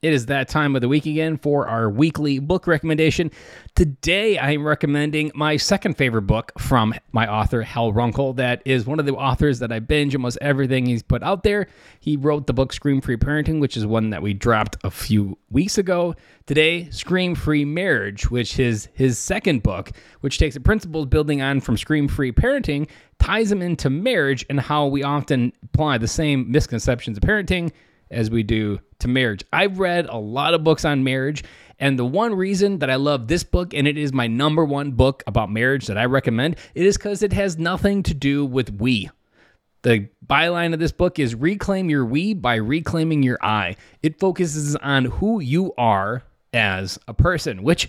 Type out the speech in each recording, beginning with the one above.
It is that time of the week again for our weekly book recommendation. Today, I'm recommending my second favorite book from my author, Hal Runkel. That is one of the authors that I binge almost everything he's put out there. He wrote the book Scream Free Parenting, which is one that we dropped a few weeks ago. Today, Scream Free Marriage, which is his second book, which takes the principles building on from Scream Free Parenting, ties them into marriage and how we often apply the same misconceptions of parenting as we do to marriage. I've read a lot of books on marriage, and the one reason that I love this book, and it is my number one book about marriage that I recommend, it is because it has nothing to do with we. The byline of this book is Reclaim Your We by Reclaiming Your I. It focuses on who you are as a person, which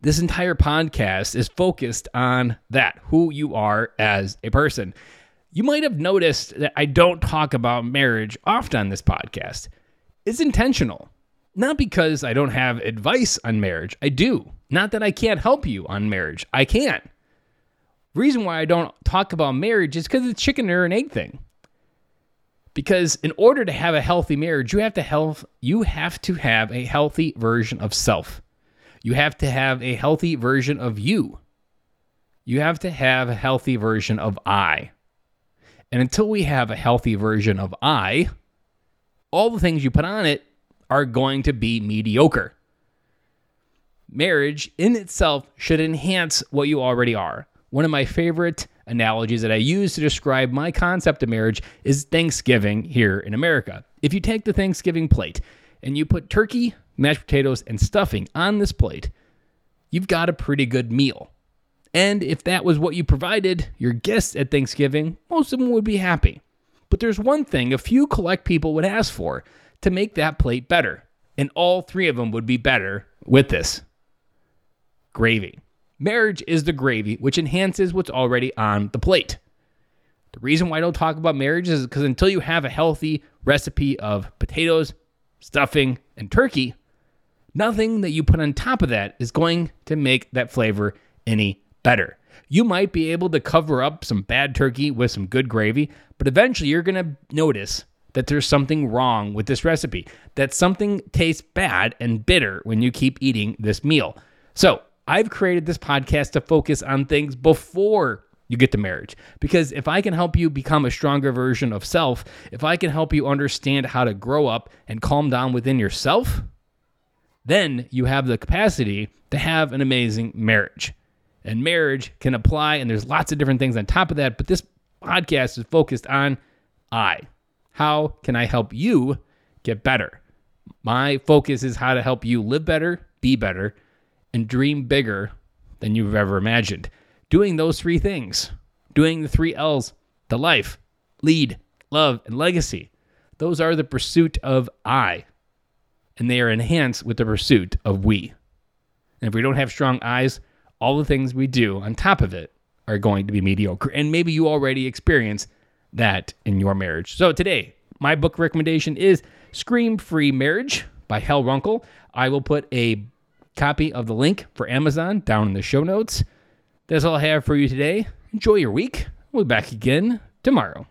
this entire podcast is focused on that who you are as a person. You might have noticed that I don't talk about marriage often on this podcast is intentional. Not because I don't have advice on marriage. I do. Not that I can't help you on marriage. I can. Reason why I don't talk about marriage is because it's chicken or an egg thing. Because in order to have a healthy marriage, you have to health you have to have a healthy version of self. You have to have a healthy version of you. You have to have a healthy version of I. And until we have a healthy version of I, all the things you put on it are going to be mediocre. Marriage in itself should enhance what you already are. One of my favorite analogies that I use to describe my concept of marriage is Thanksgiving here in America. If you take the Thanksgiving plate and you put turkey, mashed potatoes, and stuffing on this plate, you've got a pretty good meal. And if that was what you provided your guests at Thanksgiving, most of them would be happy. But there's one thing a few collect people would ask for to make that plate better. And all three of them would be better with this gravy. Marriage is the gravy which enhances what's already on the plate. The reason why I don't talk about marriage is because until you have a healthy recipe of potatoes, stuffing, and turkey, nothing that you put on top of that is going to make that flavor any better. You might be able to cover up some bad turkey with some good gravy, but eventually you're going to notice that there's something wrong with this recipe, that something tastes bad and bitter when you keep eating this meal. So, I've created this podcast to focus on things before you get to marriage. Because if I can help you become a stronger version of self, if I can help you understand how to grow up and calm down within yourself, then you have the capacity to have an amazing marriage and marriage can apply, and there's lots of different things on top of that. But this podcast is focused on I. How can I help you get better? My focus is how to help you live better, be better, and dream bigger than you've ever imagined. Doing those three things, doing the three L's, the life, lead, love, and legacy. Those are the pursuit of I, and they are enhanced with the pursuit of we. And if we don't have strong eyes, all the things we do on top of it are going to be mediocre. And maybe you already experience that in your marriage. So today, my book recommendation is Scream Free Marriage by Hal Runkel. I will put a copy of the link for Amazon down in the show notes. That's all I have for you today. Enjoy your week. We'll be back again tomorrow.